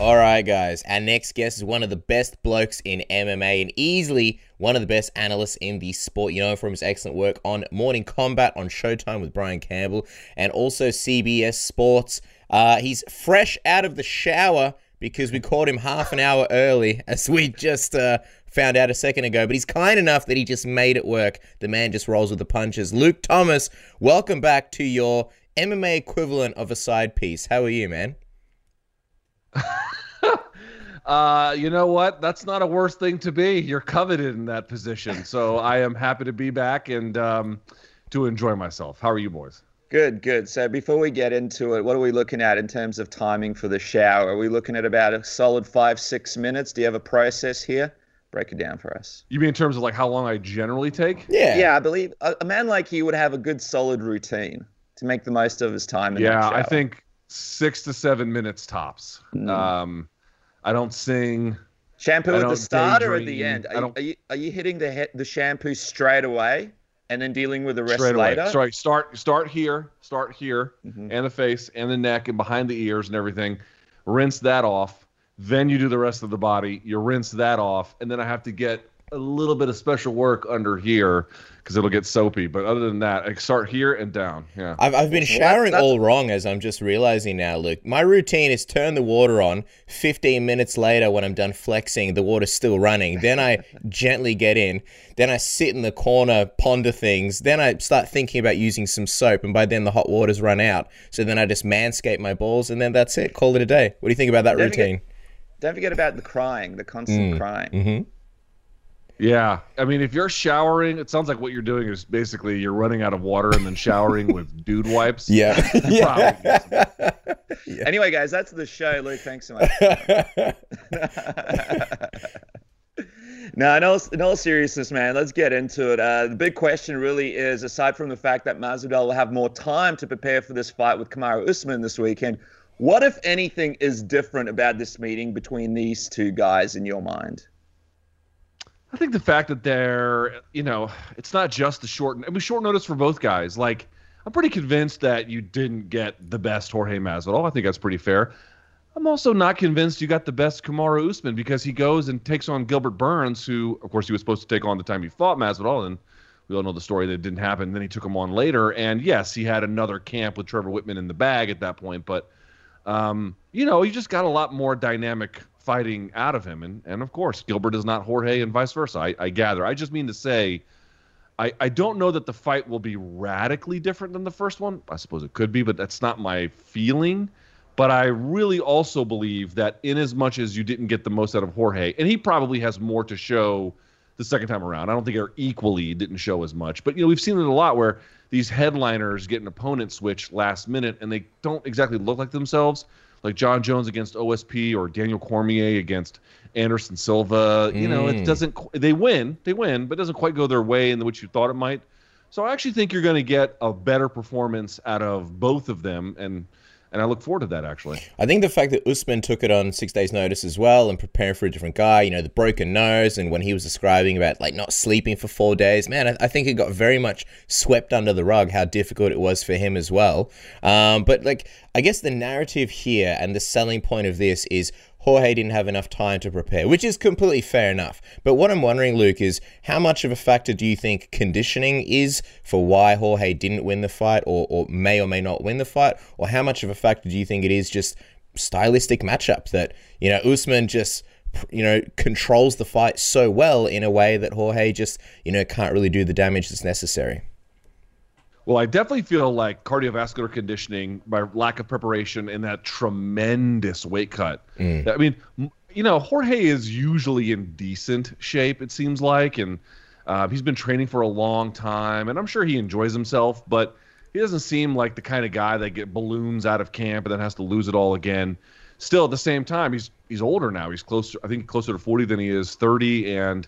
All right, guys. Our next guest is one of the best blokes in MMA and easily one of the best analysts in the sport. You know from his excellent work on Morning Combat on Showtime with Brian Campbell and also CBS Sports. Uh, he's fresh out of the shower because we caught him half an hour early, as we just uh, found out a second ago. But he's kind enough that he just made it work. The man just rolls with the punches. Luke Thomas, welcome back to your MMA equivalent of a side piece. How are you, man? uh, you know what? That's not a worse thing to be. You're coveted in that position. So I am happy to be back and um, to enjoy myself. How are you, boys? Good, good. So before we get into it, what are we looking at in terms of timing for the shower? Are we looking at about a solid five, six minutes? Do you have a process here? Break it down for us. You mean in terms of like how long I generally take? Yeah. Yeah, I believe a, a man like you would have a good, solid routine to make the most of his time. In that Yeah, I think six to seven minutes tops. Mm. Um, I don't sing. shampoo at the don't start or at the end. I Are, you, don't- are you are you hitting the he- the shampoo straight away and then dealing with the rest straight away. later? Sorry, start start here, start here, Mhm. and the face and the neck and behind the ears and everything. Rinse that off. Then you do the rest of the body. You rinse that off, and then I have to get a little bit of special work under here because it'll get soapy. But other than that, I start here and down. Yeah. I've, I've been Well, showering that's- all wrong as I'm just realizing now, Luke. My routine is turn the water on. 15 minutes later, when I'm done flexing, the water's still running. Then I gently get in. Then I sit in the corner, ponder things. Then I start thinking about using some soap. And by then, the hot water's run out. So then I just manscape my balls. And then that's it. Call it a day. What do you think about that Don't forget- routine? Don't forget about the crying, the constant Mm. crying. hmm Yeah. I mean, if you're showering, it sounds like what you're doing is basically you're running out of water and then showering with dude wipes. Yeah. Probably. yeah. Anyway, guys, that's the show. Luke, thanks so much. no, in all, in all seriousness, man, let's get into it. Uh, the big question really is, aside from the fact that Masvidal will have more time to prepare for this fight with Kamaru Usman this weekend, what, if anything, is different about this meeting between these two guys in your mind? I think the fact that they're, you know, it's not just the short. It was short notice for both guys. Like, I'm pretty convinced that you didn't get the best Jorge Masvidal. I think that's pretty fair. I'm also not convinced you got the best Kamaru Usman because he goes and takes on Gilbert Burns, who, of course, he was supposed to take on the time he fought Masvidal, and we all know the story that it didn't happen. Then he took him on later, and yes, he had another camp with Trevor Wittman in the bag at that point, but um, you know, you just got a lot more dynamic fighting out of him. And, and of course, Gilbert is not Jorge and vice versa, I, I gather. I just mean to say, I, I don't know that the fight will be radically different than the first one. I suppose it could be, but that's not my feeling. But I really also believe that in as much as you didn't get the most out of Jorge, and he probably has more to show the second time around. I don't think they're equally didn't show as much. But you know, we've seen it a lot where these headliners get an opponent switch last minute and they don't exactly look like themselves. Like Jon Jones against OSP or Daniel Cormier against Anderson Silva. You know, it Mm. doesn't they win, they win, but it doesn't quite go their way in which you thought it might. So I actually think you're going to get a better performance out of both of them and and I look forward to that actually. I think the fact that Usman took it on six days' notice as well and preparing for a different guy, you know, the broken nose, and when he was describing about like not sleeping for four days, man, I, I think it got very much swept under the rug how difficult it was for him as well. Um, but like, I guess the narrative here and the selling point of this is Jorge didn't have enough time to prepare, which is completely fair enough. But what I'm wondering, Luke, is how much of a factor do you think conditioning is for why Jorge didn't win the fight or, or may or may not win the fight? Or how much of a factor do you think it is just stylistic matchup that, you know, Usman just you know controls the fight so well in a way that Jorge just you know can't really do the damage that's necessary. Well, I definitely feel like cardiovascular conditioning, by lack of preparation, and that tremendous weight cut. I mean, you know, Jorge is usually in decent shape, it seems like, and uh, he's been training for a long time, and I'm sure he enjoys himself, but he doesn't seem like the kind of guy that get balloons out of camp and then has to lose it all again. Still, at the same time, he's he's older now. He's closer, I think, closer to 40 than he is 30, and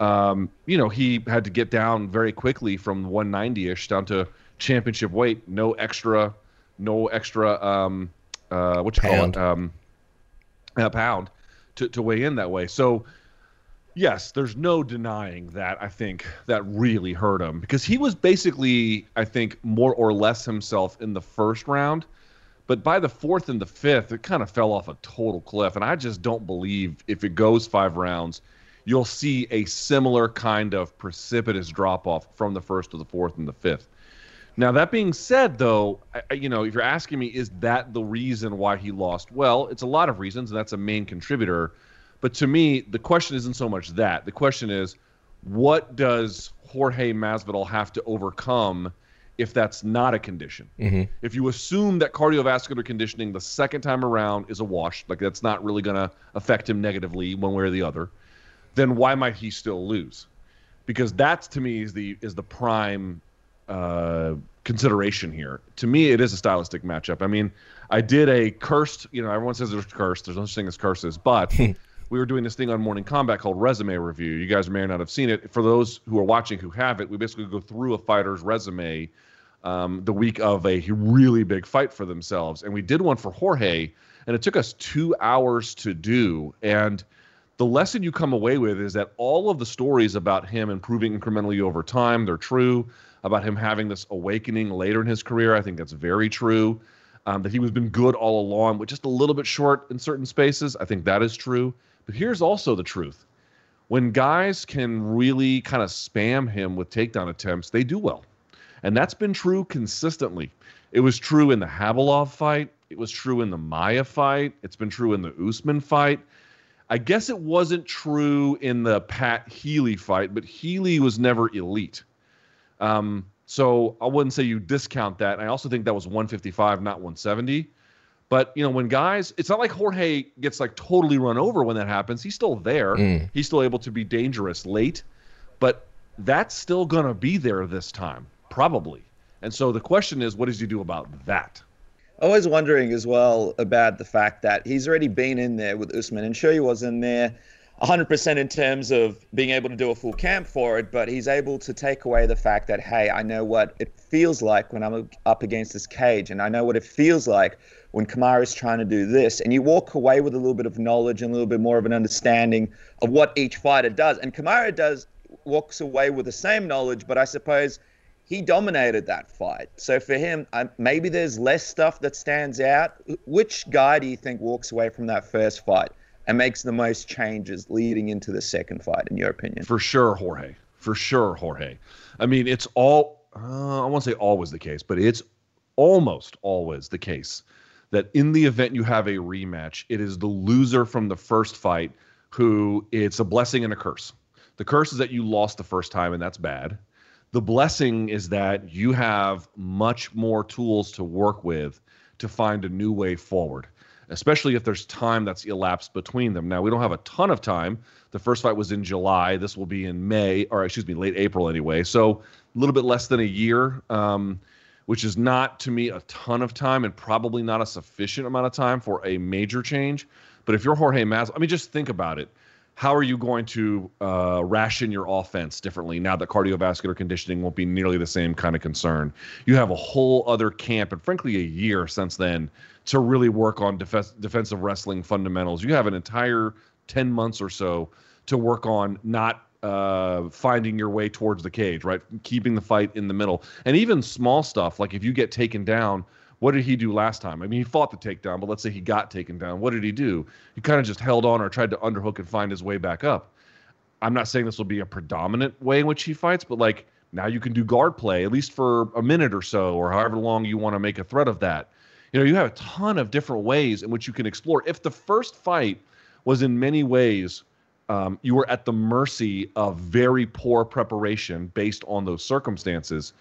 um, you know, he had to get down very quickly from 190ish down to championship weight. No extra, no extra. Um, uh, what you Pound. call it? Um, a pound to to weigh in that way. So. Yes, there's no denying that. I think that really hurt him because he was basically, I think, more or less himself in the first round. But by the fourth and the fifth, it kind of fell off a total cliff. And I just don't believe if it goes five rounds, you'll see a similar kind of precipitous drop off from the first to the fourth and the fifth. Now, that being said, though, I, you know, if you're asking me, is that the reason why he lost? Well, it's a lot of reasons, and that's a main contributor. But to me, the question isn't so much that. The question is, what does Jorge Masvidal have to overcome if that's not a condition? Mm-hmm. If you assume that cardiovascular conditioning the second time around is a wash, like that's not really going to affect him negatively one way or the other, then why might he still lose? Because that's to me is the is the prime uh, consideration here. To me, it is a stylistic matchup. I mean, I did a cursed. You know, everyone says there's cursed. There's no such thing as curses, but we were doing this thing on Morning Combat called Resume Review. You guys may or not have seen it. For those who are watching who have it, we basically go through a fighter's resume um, the week of a really big fight for themselves, and we did one for Jorge, and it took us two hours to do, and the lesson you come away with is that all of the stories about him improving incrementally over time they're true about him having this awakening later in his career. I think that's very true. Um, that he was been good all along but just a little bit short in certain spaces. I think that is true. But here's also the truth. When guys can really kind of spam him with takedown attempts they do well. And that's been true consistently. It was true in the Khabilov fight. It was true in the Maya fight. It's been true in the Usman fight. I guess it wasn't true in the Pat Healy fight, but Healy was never elite. Um, so I wouldn't say you discount that. I also think that was 155, not 170. But you know, when guys, it's not like Jorge gets like totally run over when that happens. He's still there. Mm. He's still able to be dangerous late, but that's still gonna be there this time, probably. And so the question is, what does he do about that? Always wondering as well about the fact that he's already been in there with Usman, and sure he was in there 100% in terms of being able to do a full camp for it, but he's able to take away the fact that, hey, I know what it feels like when I'm up against this cage, and I know what it feels like when Kamaru is trying to do this. And you walk away with a little bit of knowledge and a little bit more of an understanding of what each fighter does. And Kamaru does walks away with the same knowledge, but I suppose he dominated that fight. So for him, um, maybe there's less stuff that stands out. Which guy do you think walks away from that first fight and makes the most changes leading into the second fight, in your opinion? For sure, Jorge. For sure, Jorge. I mean, it's all, uh, I won't say always the case, but it's almost always the case that in the event you have a rematch, it is the loser from the first fight who it's a blessing and a curse. The curse is that you lost the first time, and that's bad the blessing is that you have much more tools to work with to find a new way forward, especially if there's time that's elapsed between them. Now, we don't have a ton of time. The first fight was in July. This will be in May, or excuse me, late April anyway. So a little bit less than a year, um, which is not to me a ton of time and probably not a sufficient amount of time for a major change. But if you're Jorge Masvidal, I mean, just think about it how are you going to uh, ration your offense differently now that cardiovascular conditioning won't be nearly the same kind of concern? You have a whole other camp, and frankly, a year since then to really work on def- defensive wrestling fundamentals. You have an entire 10 months or so to work on not uh, finding your way towards the cage, right? Keeping the fight in the middle. And even small stuff, like if you get taken down, what did he do last time? I mean, he fought the takedown, but let's say he got taken down. What did he do? He kind of just held on or tried to underhook and find his way back up. I'm not saying this will be a predominant way in which he fights, but like now you can do guard play at least for a minute or so, or however long you want to make a threat of that. You know, you have a ton of different ways in which you can explore. If the first fight was in many ways um, you were at the mercy of very poor preparation based on those circumstances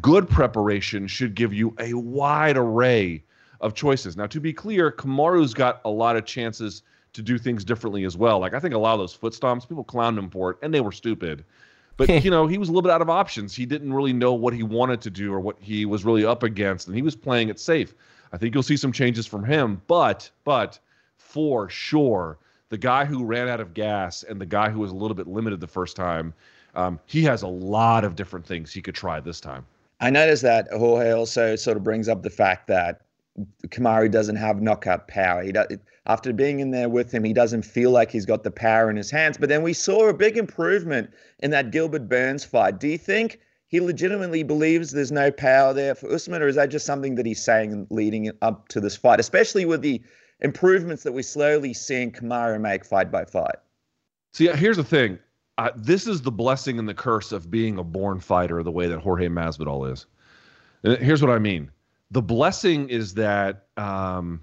good preparation should give you a wide array of choices. Now, to be clear, Kamaru's got a lot of chances to do things differently as well. Like I think a lot of those foot stomps, people clowned him for it, and they were stupid. But you know, he was a little bit out of options. He didn't really know what he wanted to do or what he was really up against, and he was playing it safe. I think you'll see some changes from him, but but for sure, the guy who ran out of gas and the guy who was a little bit limited the first time, um, he has a lot of different things he could try this time. I noticed that Jorge also sort of brings up the fact that Kamaru doesn't have knockout power. He does, after being in there with him, he doesn't feel like he's got the power in his hands. But then we saw a big improvement in that Gilbert Burns fight. Do you think he legitimately believes there's no power there for Usman, or is that just something that he's saying leading up to this fight, especially with the improvements that we're slowly seeing Kamaru make fight by fight? See, here's the thing. Uh, this is the blessing and the curse of being a born fighter, the way that Jorge Masvidal is. And here's what I mean. The blessing is that, um,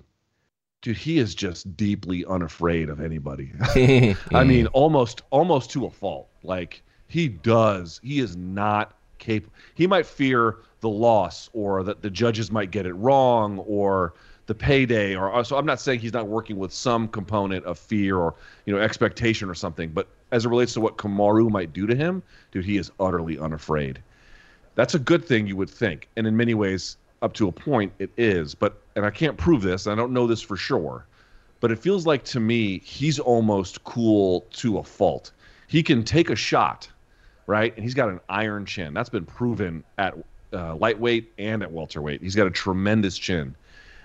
dude, he is just deeply unafraid of anybody. I mean, almost, almost to a fault. Like he does. He is not capable. He might fear the loss, or that the judges might get it wrong, or the payday or uh, so I'm not saying he's not working with some component of fear or you know expectation or something but as it relates to what Kamaru might do to him dude he is utterly unafraid. That's a good thing you would think and in many ways up to a point it is but and I can't prove this I don't know this for sure but it feels like to me he's almost cool to a fault. He can take a shot right and he's got an iron chin. That's been proven at uh, lightweight and at welterweight. He's got a tremendous chin.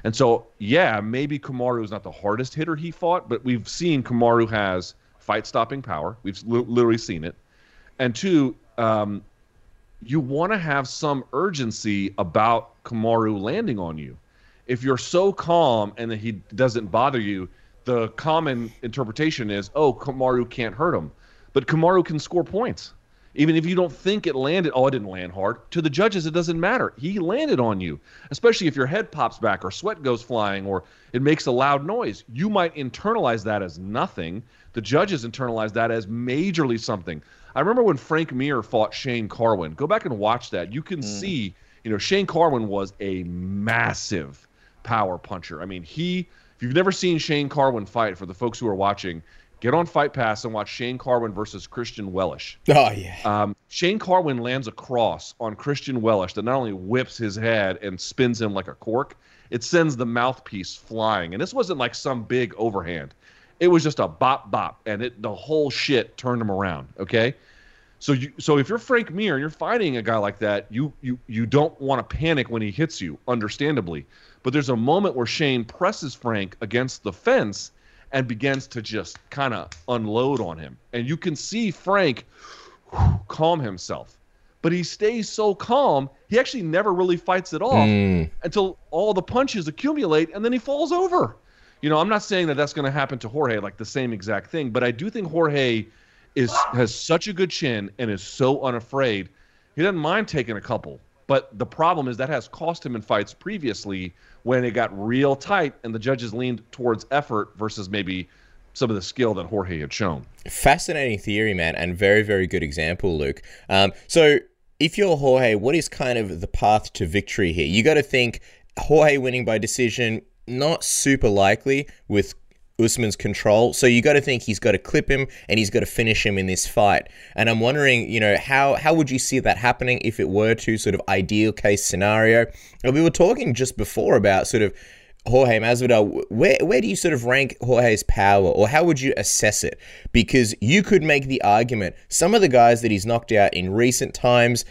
And so, yeah, maybe Kamaru is not the hardest hitter he fought, but we've seen Kamaru has fight stopping power. We've li- literally seen it. And two, um, you want to have some urgency about Kamaru landing on you. If you're so calm and that he doesn't bother you, the common interpretation is, oh, Kamaru can't hurt him. But Kamaru can score points. Even if you don't think it landed, oh, it didn't land hard. To the judges, it doesn't matter. He landed on you, especially if your head pops back or sweat goes flying or it makes a loud noise. You might internalize that as nothing. The judges internalized that as majorly something. I remember when Frank Mir fought Shane Carwin. Go back and watch that. You can mm. see, you know, Shane Carwin was a massive power puncher. I mean, he, if you've never seen Shane Carwin fight, for the folks who are watching, Get on Fight Pass and watch Shane Carwin versus Christian Wellisch. Oh yeah. Um, Shane Carwin lands a cross on Christian Wellisch that not only whips his head and spins him like a cork, it sends the mouthpiece flying. And this wasn't like some big overhand. It was just a bop bop, and it the whole shit turned him around. Okay. So you so if you're Frank Mir and you're fighting a guy like that, you you you don't want to panic when he hits you, understandably. But there's a moment where Shane presses Frank against the fence and begins to just kind of unload on him. And you can see Frank whew, calm himself. But he stays so calm, he actually never really fights it off mm. until all the punches accumulate and then he falls over. You know, I'm not saying that that's going to happen to Jorge like the same exact thing, but I do think Jorge is has such a good chin and is so unafraid. He doesn't mind taking a couple. But the problem is that has cost him in fights previously when it got real tight and the judges leaned towards effort versus maybe some of the skill that Jorge had shown. Fascinating theory, man, and very, very good example, Luke. Um, so, if you're Jorge, what is kind of the path to victory here? You got to think Jorge winning by decision, not super likely with Usman's control. So you got to think he's got to clip him and he's got to finish him in this fight. And I'm wondering, you know, how how would you see that happening if it were to sort of ideal case scenario? And we were talking just before about sort of Jorge Masvidal. Where where do you sort of rank Jorge's power, or how would you assess it? Because you could make the argument some of the guys that he's knocked out in recent times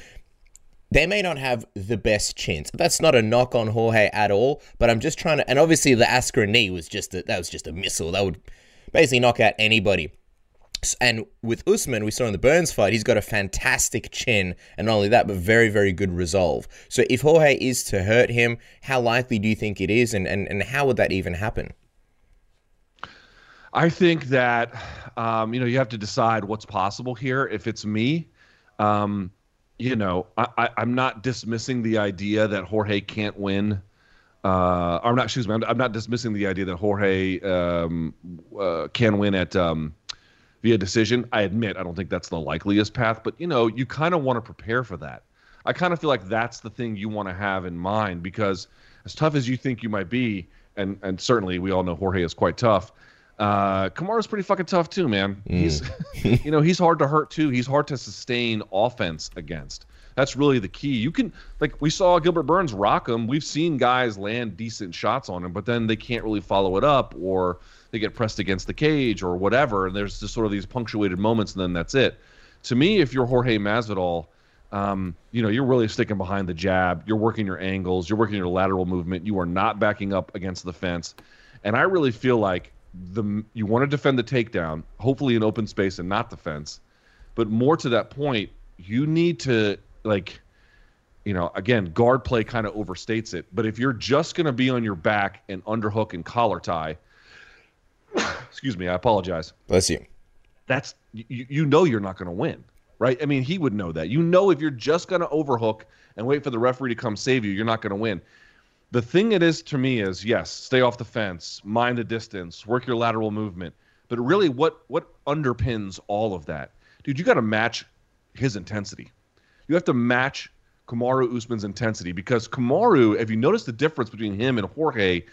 they may not have the best chins. That's not a knock on Jorge at all, but I'm just trying to. And obviously, the Askren knee was just a, that was just a missile that would basically knock out anybody. And with Usman, we saw in the Burns fight, he's got a fantastic chin, and not only that, but very, very good resolve. So if Jorge is to hurt him, how likely do you think it is, and and, and how would that even happen? I think that um, you know you have to decide what's possible here. If it's me, um, you know, I, I'm not dismissing the idea that Jorge can't win. Uh, I'm not, excuse me, I'm, I'm, not dismissing the idea that Jorge um, uh, can win at um, via decision. I admit I don't think that's the likeliest path, but you know, you kind of want to prepare for that. I kind of feel like that's the thing you want to have in mind because as tough as you think you might be, and and certainly we all know Jorge is quite tough. Uh, Kamaru's pretty fucking tough too, man. Mm. He's, you know, he's hard to hurt too. He's hard to sustain offense against. That's really the key. You can, like, we saw Gilbert Burns rock him. We've seen guys land decent shots on him, but then they can't really follow it up, or they get pressed against the cage, or whatever. And there's just sort of these punctuated moments, and then that's it. To me, if you're Jorge Masvidal, um, you know, you're really sticking behind the jab. You're working your angles. You're working your lateral movement. You are not backing up against the fence. And I really feel like the you want to defend the takedown, hopefully in open space and not the fence. But more to that point, you need to like you know, again, guard play kind of overstates it. But if you're just going to be on your back and underhook and collar tie, excuse me, I apologize. Bless you. That's you, you know you're not going to win, right? I mean, he would know that. You know if you're just going to overhook and wait for the referee to come save you, you're not going to win. The thing it is to me is yes, stay off the fence, mind the distance, work your lateral movement. But really, what what underpins all of that, dude? You got to match his intensity. You have to match Kamaru Usman's intensity because Kamaru, if you notice the difference between him and Jorge,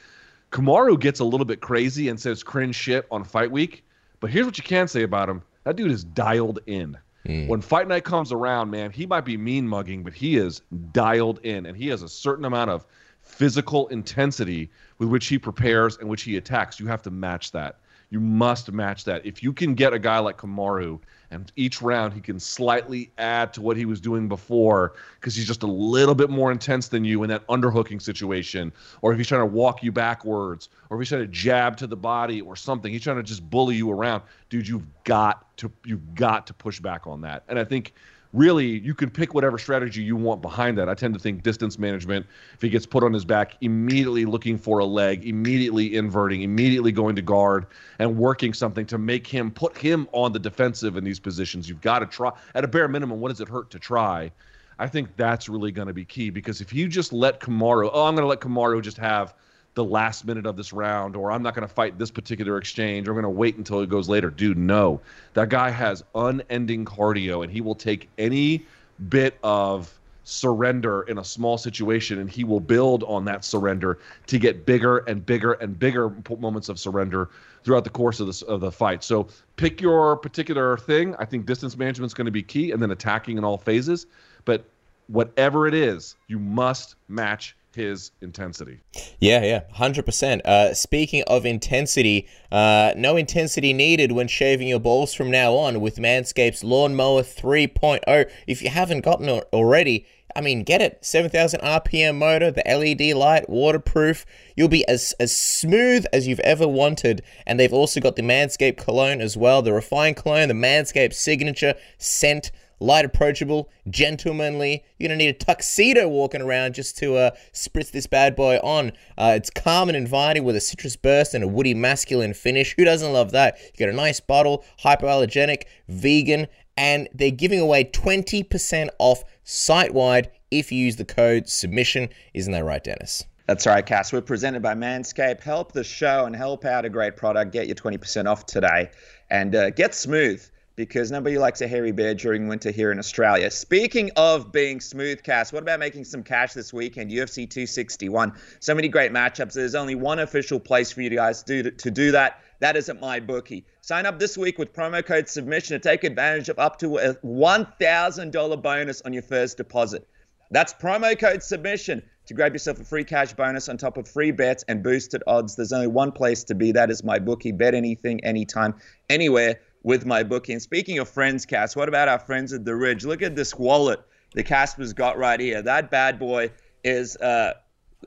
Kamaru gets a little bit crazy and says cringe shit on fight week. But here's what you can say about him: that dude is dialed in. Mm. When fight night comes around, man, he might be mean mugging, but he is dialed in, and he has a certain amount of physical intensity with which he prepares and which he attacks. You have to match that. You must match that. If you can get a guy like Kamaru and each round he can slightly add to what he was doing before because he's just a little bit more intense than you in that underhooking situation, or if he's trying to walk you backwards, or if he's trying to jab to the body or something, he's trying to just bully you around, dude. You've got to you've got to push back on that, and I think really you can pick whatever strategy you want behind that. I tend to think distance management, if he gets put on his back, immediately looking for a leg, immediately inverting, immediately going to guard and working something to make him put him on the defensive in these positions. You've got to try at a bare minimum, what does it hurt to try? I think that's really going to be key because if you just let Kamaru, oh, I'm going to let Kamaru just have – the last minute of this round, or I'm not going to fight this particular exchange, or I'm going to wait until it goes later. Dude, no. That guy has unending cardio, and he will take any bit of surrender in a small situation, and he will build on that surrender to get bigger and bigger and bigger moments of surrender throughout the course of the, of the fight. So pick your particular thing. I think distance management is going to be key, and then attacking in all phases. But whatever it is, you must match his intensity. Yeah, yeah, 100%. Uh, speaking of intensity, uh, no intensity needed when shaving your balls from now on with Manscaped's Lawnmower 3.0. If you haven't gotten it already, I mean, get it. 7,000 RPM motor, the LED light, waterproof. You'll be as, as smooth as you've ever wanted. And they've also got the Manscaped cologne as well, the refined cologne, the Manscaped signature scent light, approachable, gentlemanly. You're gonna need a tuxedo walking around just to uh, spritz this bad boy on. Uh, it's calm and inviting with a citrus burst and a woody masculine finish. Who doesn't love that? You get a nice bottle, hypoallergenic, vegan, and they're giving away 20% off site wide if you use the code submission. Isn't that right, Dennis? That's right, Cass. We're presented by Manscaped. Help the show and help out a great product. Get your 20% off today and uh, get smooth because nobody likes a hairy bear during winter here in Australia. Speaking of being smooth, Cass, what about making some cash this weekend? UFC 261. So many great matchups. There's only one official place for you guys to do, to do that. That is at MyBookie. Sign up this week with promo code submission to take advantage of up to a $1,000 bonus on your first deposit. That's promo code submission to grab yourself a free cash bonus on top of free bets and boosted odds. There's only one place to be. That is my bookie. Bet anything, anytime, anywhere with MyBookie. And speaking of friends, Cass, what about our friends at the Ridge? Look at this wallet the Casper's got right here. That bad boy is uh,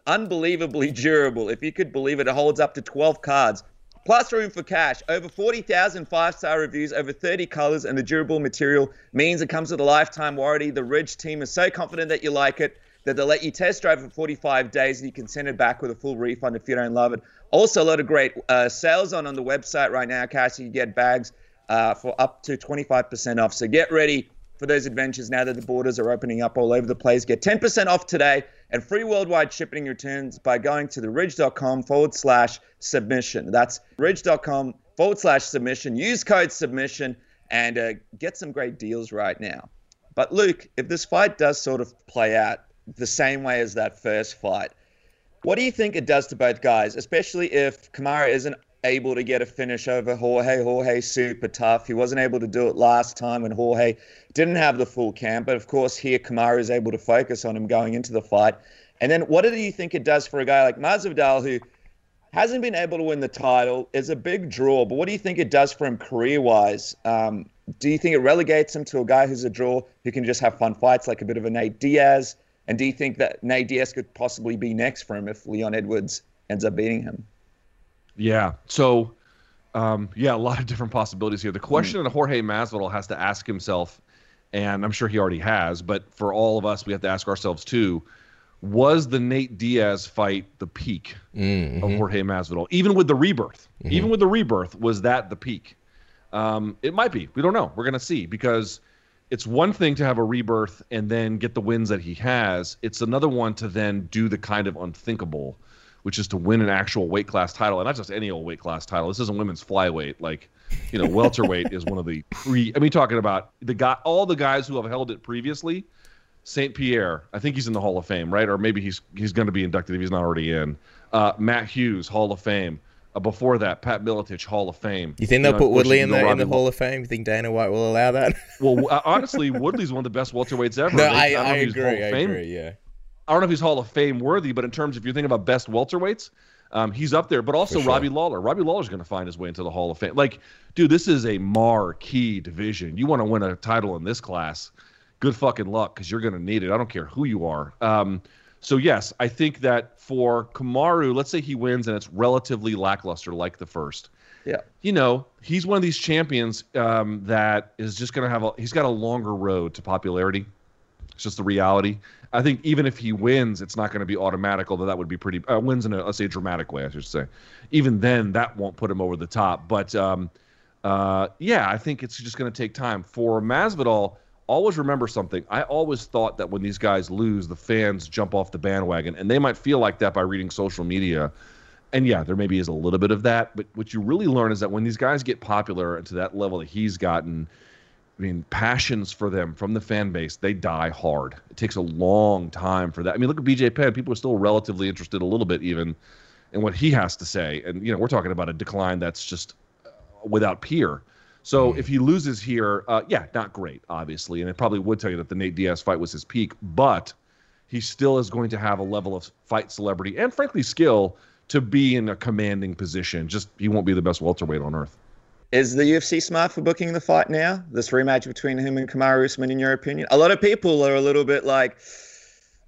unbelievably durable. If you could believe it, it holds up to 12 cards. Plus room for cash. Over 40,000 five-star reviews, over 30 colors, and the durable material means it comes with a lifetime warranty. The Ridge team is so confident that you like it that they'll let you test drive for 45 days and you can send it back with a full refund if you don't love it. Also, a lot of great uh, sales on on the website right now, Cash. You get bags uh, for up to 25% off. So get ready for those adventures now that the borders are opening up all over the place. Get 10% off today and free worldwide shipping returns by going to theridge.com forward slash submission. That's ridge.com forward slash submission. Use code submission and uh, get some great deals right now. But Luke, if this fight does sort of play out the same way as that first fight, what do you think it does to both guys, especially if Kamaru isn't able to get a finish over Jorge. Jorge super tough. He wasn't able to do it last time when Jorge didn't have the full camp. But of course, here Kamaru is able to focus on him going into the fight. And then what do you think it does for a guy like Masvidal who hasn't been able to win the title? Is a big draw, but what do you think it does for him career-wise? Um, do you think it relegates him to a guy who's a draw who can just have fun fights, like a bit of a Nate Diaz? And do you think that Nate Diaz could possibly be next for him if Leon Edwards ends up beating him? Yeah. So, um, yeah, a lot of different possibilities here. The question mm. that Jorge Masvidal has to ask himself and I'm sure he already has. But for all of us, we have to ask ourselves too: Was the Nate Diaz fight the peak Mm-hmm. of Jorge Masvidal? Even with the rebirth, even with the rebirth, was that the peak? Um, it might be. We don't know. We're gonna see because it's one thing to have a rebirth and then get the wins that he has. It's another one to then do the kind of unthinkable, which is to win an actual weight class title, and not just any old weight class title. This isn't women's flyweight. Like, you know, welterweight is one of the pre. I mean, talking about the guy, all the guys who have held it previously. Saint Pierre, I think he's in the Hall of Fame, right? Or maybe he's he's going to be inducted if he's not already in. Uh, Matt Hughes, Hall of Fame. Uh, before that, Pat Miletich, Hall of Fame. You think they'll know, put Woodley in unfortunately, the in the Hall of Fame? You think Dana White will allow that? well, uh, honestly, Woodley's one of the best welterweights ever. no, They- I, don't I if Hall agree. of I Fame. agree. Yeah. I don't know if he's Hall of Fame worthy, but in terms if you're thinking about best welterweights, um, he's up there. But also sure. Robbie Lawler. Robbie Lawler's going to find his way into the Hall of Fame. Like, dude, this is a marquee division. You want to win a title in this class? Good fucking luck because you're going to need it. I don't care who you are. Um, so yes, I think that for Kamaru, let's say he wins and it's relatively lackluster, like the first Yeah. you know, he's one of these champions um, that is just going to have a. He's got a longer road to popularity. It's just the reality. I think even if he wins, it's not going to be automatic. Although that would be pretty. Uh, wins in a let's say dramatic way, I should say. Even then, that won't put him over the top. But um, uh, yeah, I think it's just going to take time for Masvidal. Always remember something. I always thought that when these guys lose, the fans jump off the bandwagon, and they might feel like that by reading social media and yeah, there maybe is a little bit of that, but what you really learn is that when these guys get popular and to that level that he's gotten, I mean, passions for them from the fan base, they die hard. It takes a long time for that. I mean, look at BJ Penn. People are still relatively interested a little bit even in what he has to say. And, you know, we're talking about a decline that's just uh, without peer. So if he loses here, uh, yeah, not great, obviously. And it probably would tell you that the Nate Diaz fight was his peak, but he still is going to have a level of fight celebrity and, frankly, skill to be in a commanding position. Just he won't be the best welterweight on earth. Is the UFC smart for booking the fight now? This rematch between him and Kamaru Usman, in your opinion? A lot of people are a little bit like,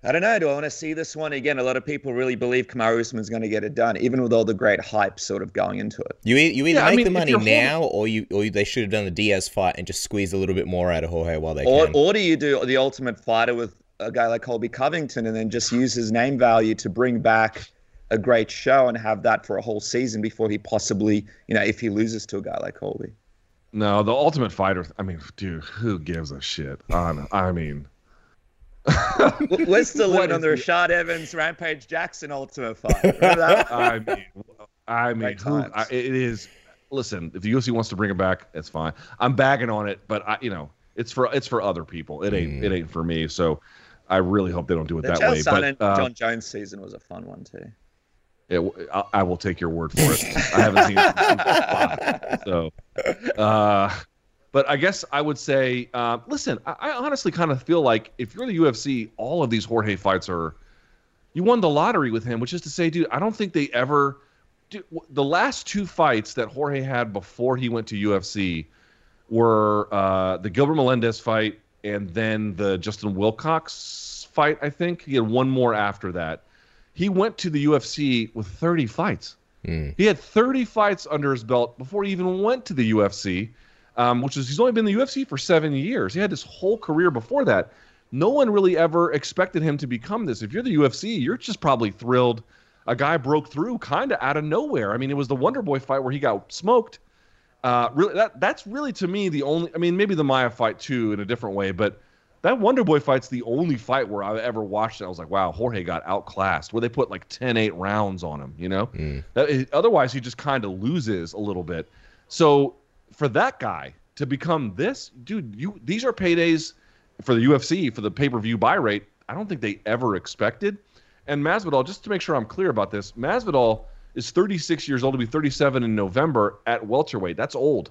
I don't know. Do I want to see this one again? A lot of people really believe Kamaru Usman's going to get it done, even with all the great hype sort of going into it. You e- you either Yeah, I make mean, the money you're holding- now, or you or they should have done the Diaz fight and just squeeze a little bit more out of Jorge while they Or, can. or do you do the ultimate fighter with a guy like Colby Covington and then just use his name value to bring back a great show and have that for a whole season before he possibly, you know, if he loses to a guy like Colby? No, the Ultimate Fighter. I mean, dude, who gives a shit? On, I mean, We're still What living on the the- Rashad Evans, Rampage Jackson ultimate fight. That? I mean, I mean, who. I, it is. Listen, if the UFC wants to bring it back, it's fine. I'm bagging on it, but I, you know, it's for it's for other people. It ain't it ain't for me. So, I really hope they don't do it The that Chael way. But uh, Jon Jones season was a fun one too. It, I, I will take your word for it. I haven't seen it. since 2005, so, uh, but I guess I would say, uh, listen, I, I honestly kind of feel like if you're the UFC, all of these Jorge fights are, you won the lottery with him, which is to say, dude, I don't think they ever, dude, the last two fights that Jorge had before he went to UFC were uh, the Gilbert Melendez fight and then the Justin Wilcox fight. I think he had one more after that. He went to the UFC with 30 fights. He had 30 fights under his belt before he even went to the UFC, um, which is he's only been in the UFC for seven years. He had his whole career before that. No one really ever expected him to become this. If you're the UFC, you're just probably thrilled. A guy broke through kind of out of nowhere. I mean, it was the Wonder Boy fight where he got smoked. Uh, really, that that's really to me the only. I mean, maybe the Maya fight too in a different way, but that Wonder Boy fight's the only fight where I've ever watched it. I was like, wow, Jorge got outclassed. Where they put like 10, 8 rounds on him. You know, mm. that, otherwise he just kind of loses a little bit. So for that guy to become this dude, you these are paydays for the UFC for the pay per view buy rate. I don't think they ever expected. And Masvidal, just to make sure I'm clear about this, Masvidal is 36 years old to be 37 in November at welterweight. That's old.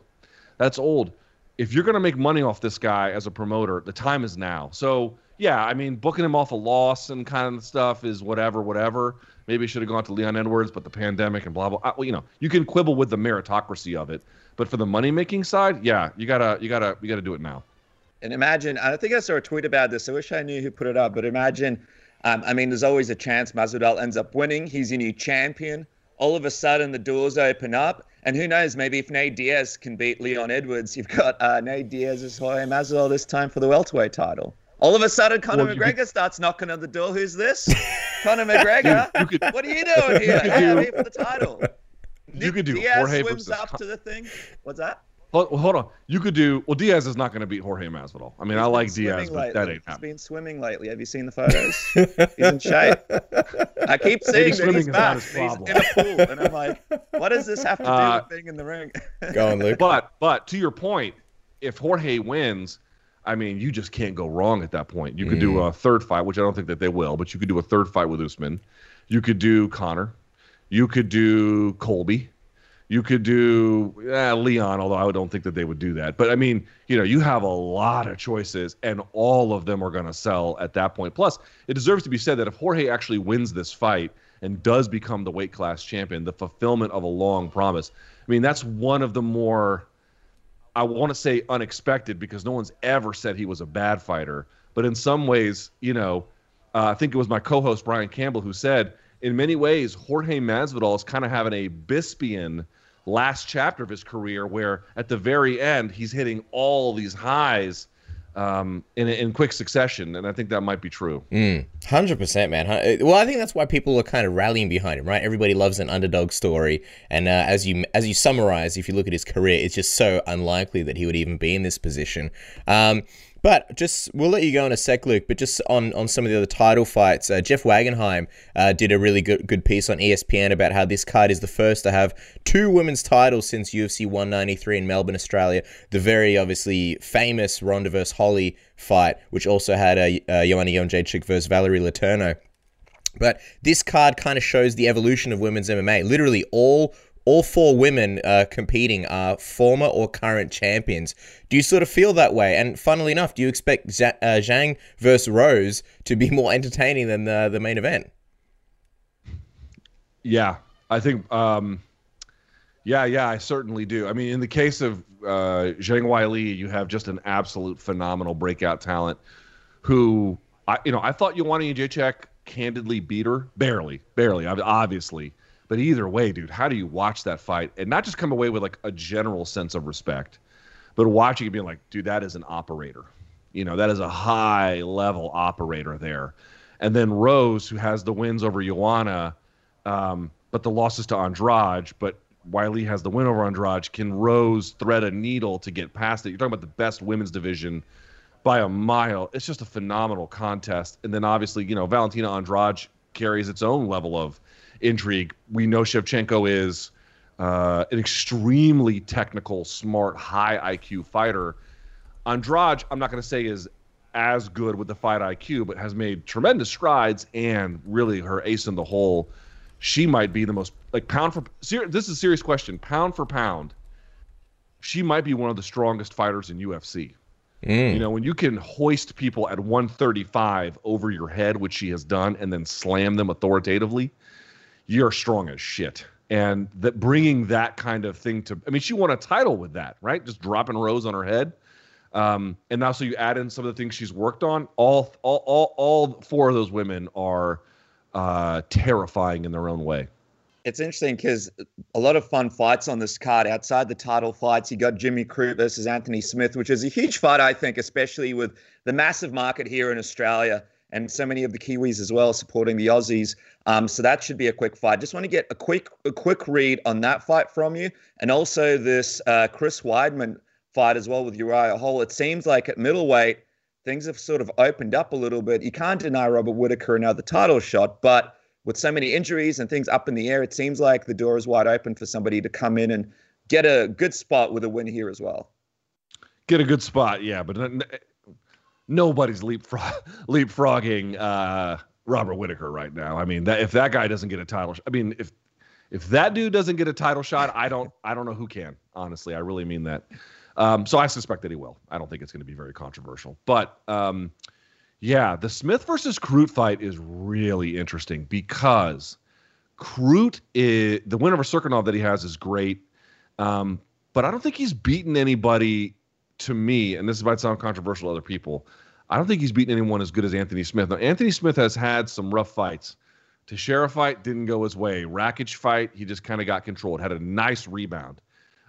That's old. If you're going to make money off this guy as a promoter, the time is now. So, yeah, I mean, booking him off a loss and kind of stuff is whatever, whatever. Maybe should have gone to Leon Edwards, but the pandemic and blah blah. uh, Well, you know, you can quibble with the meritocracy of it, but for the money making side, yeah, you gotta, you gotta, you gotta do it now. And imagine, I think I saw a tweet about this. I wish I knew who put it up, but imagine, um, I mean, there's always a chance Masvidal ends up winning. He's your new champion. all of a sudden the doors open up. And who knows, maybe if Nate Diaz can beat Leon Edwards, you've got uh, Nate Diaz as Jorge Masvidal this time for the welterweight title. All of a sudden, Conor well, McGregor could... starts knocking on the door. Who's this? Conor McGregor. you, you could, what are you doing here? You yeah, do... here for the title. You could do Diaz Jorge swims up Con- to the thing. What's that? Hold, hold on. You could do well. Diaz is not going to beat Jorge Masvidal. I mean, He's I like Diaz, but that ain't happening. He's been swimming lately. Have you seen the photos? he's in shape. I keep seeing that he's back. He's in a pool, and I'm like, what does this have to do uh, with being in the ring? go on, Luke. But but to your point, if Jorge wins, I mean, you just can't go wrong at that point. You could mm. do a third fight, which I don't think that they will, but you could do a third fight with Usman. You could do Conor. You could do Colby. You could do eh, Leon, although I don't think that they would do that. But I mean, you know, you have a lot of choices, and all of them are going to sell at that point. Plus, it deserves to be said that if Jorge actually wins this fight and does become the weight class champion, the fulfillment of a long promise. I mean, that's one of the more, I want to say unexpected because no one's ever said he was a bad fighter. But in some ways, you know, uh, I think it was my co host, Brian Campbell, who said, in many ways, Jorge Masvidal is kind of having a Bispian last chapter of his career, where at the very end he's hitting all these highs um, in in quick succession, and I think that might be true. Mm, hundred percent, man. Well, I think that's why people are kind of rallying behind him, right? Everybody loves an underdog story, and uh, as you as you summarize, if you look at his career, it's just so unlikely that he would even be in this position. Um, but just we'll let you go in a sec, Luke. But just on, on some of the other title fights, uh, Jeff Wagenheim uh, did a really good good piece on ESPN about how this card is the first to have two women's titles since UFC 193 in Melbourne, Australia. The very obviously famous Ronda vs Holly fight, which also had a uh, Joanna Jędrzejczyk versus Valerie Letourneau. But this card kind of shows the evolution of women's MMA. Literally, all all four women uh, competing are former or current champions. Do you sort of feel that way? And funnily enough, do you expect Z- uh, Zhang versus Rose to be more entertaining than the, the main event? Yeah, I think. Um, yeah, yeah, I certainly do. I mean, in the case of uh, Zhang Weili, you have just an absolute phenomenal breakout talent who, I, you know, I thought Joanna Jędrzejczyk candidly beat her, barely, barely, obviously. But either way, dude, how do you watch that fight and not just come away with like a general sense of respect, but watching it being like, dude, that is an operator. You know, that is a high level operator there. And then Rose, who has the wins over Joanna, um, but the losses to Andrade, but Weili has the win over Andrade. Can Rose thread a needle to get past it? You're talking about the best women's division by a mile. It's just a phenomenal contest. And then obviously, you know, Valentina Andrade carries its own level of intrigue. We know Shevchenko is uh, an extremely technical, smart, high IQ fighter. Andrade, I'm not going to say is as good with the fight IQ, but has made tremendous strides and really her ace in the hole. She might be the most like pound for ser- this is a serious question. Pound for pound, she might be one of the strongest fighters in UFC. Mm. You know, when you can hoist people at 135 over your head, which she has done, and then slam them authoritatively, you're strong as shit. And that bringing that kind of thing to, I mean, she won a title with that, right? Just dropping Rose on her head. Um, and now, so you add in some of the things she's worked on. All, all, all, all four of those women are uh, terrifying in their own way. It's interesting because a lot of fun fights on this card. Outside the title fights, you got Jimmy Crute versus Anthony Smith, which is a huge fight, I think, especially with the massive market here in Australia and so many of the Kiwis as well supporting the Aussies. Um, so that should be a quick fight. Just want to get a quick a quick read on that fight from you, and also this uh, Chris Weidman fight as well with Uriah Hall. It seems like at middleweight things have sort of opened up a little bit. You can't deny Robert Whitaker another title shot, but with so many injuries and things up in the air, it seems like the door is wide open for somebody to come in and get a good spot with a win here as well. Get a good spot, yeah, but nobody's leapfrog, leapfrogging uh, Robert Whitaker right now. I mean, that if that guy doesn't get a title, I mean, if if that dude doesn't get a title shot, I don't I don't know who can. Honestly, I really mean that. Um, so I suspect that he will. I don't think it's going to be very controversial, but um, yeah, the Smith versus Crute fight is really interesting because Crute is the win over Cirkunov that he has is great, um, but I don't think he's beaten anybody to me, and this might sound controversial to other people, I don't think he's beaten anyone as good as Anthony Smith. Now, Anthony Smith has had some rough fights. Teixeira fight didn't go his way. Rakic fight, he just kind of got controlled. Had a nice rebound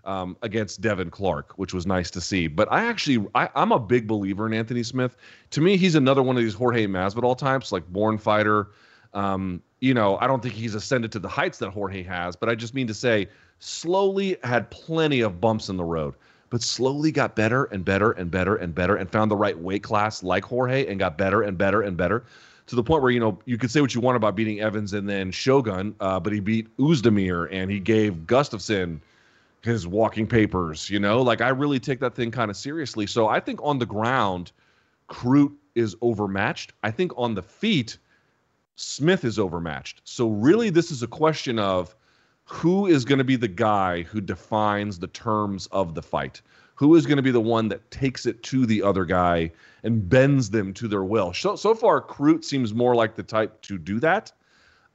um, against Devin Clark, which was nice to see. But I actually, I, am a big believer in Anthony Smith. To me, he's another one of these Jorge Masvidal types, like born fighter. Um, you know, I don't think he's ascended to the heights that Jorge has, but I just mean to say, slowly had plenty of bumps in the road, but slowly got better and better and better and better and found the right weight class like Jorge and got better and better and better to the point where you know you could say what you want about beating Evans and then Shogun, uh, but he beat Oezdemir and he gave Gustafsson his walking papers. You know, like I really take that thing kind of seriously. So I think on the ground, Crute is overmatched. I think on the feet, Smith is overmatched. So really, this is a question of who is going to be the guy who defines the terms of the fight. Who is going to be the one that takes it to the other guy and bends them to their will? So, so far, Crute seems more like the type to do that.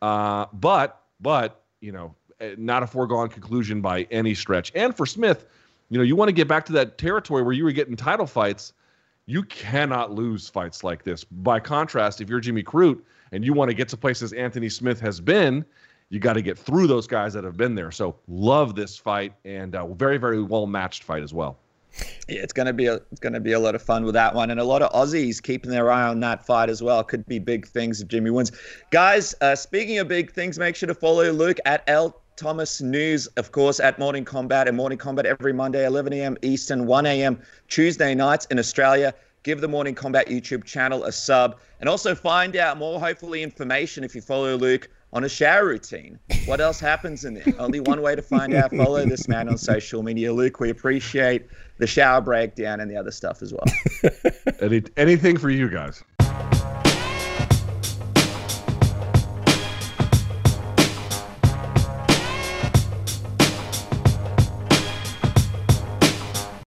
Uh, but, but you know, eh, not a foregone conclusion by any stretch. And for Smith, you know, you want to get back to that territory where you were getting title fights. You cannot lose fights like this. By contrast, if you're Jimmy Crute and you want to get to places Anthony Smith has been, you got to get through those guys that have been there. So love this fight and uh, very very well matched fight as well. Yeah, it's gonna be a it's gonna be a lot of fun with that one, and a lot of Aussies keeping their eye on that fight as well. Could be big things if Jimmy wins. Guys, uh, speaking of big things, make sure to follow Luke at L Thomas News, of course, at Morning Combat and Morning Combat every Monday, 11 a.m. Eastern, 1 a.m. Tuesday nights in Australia. Give the Morning Combat YouTube channel a sub, and also find out more, hopefully, information if you follow Luke on a shower routine. What else happens in there? Only one way to find out. Follow this man on social media. Luke, we appreciate the shower breakdown and the other stuff as well. Any, anything for you guys.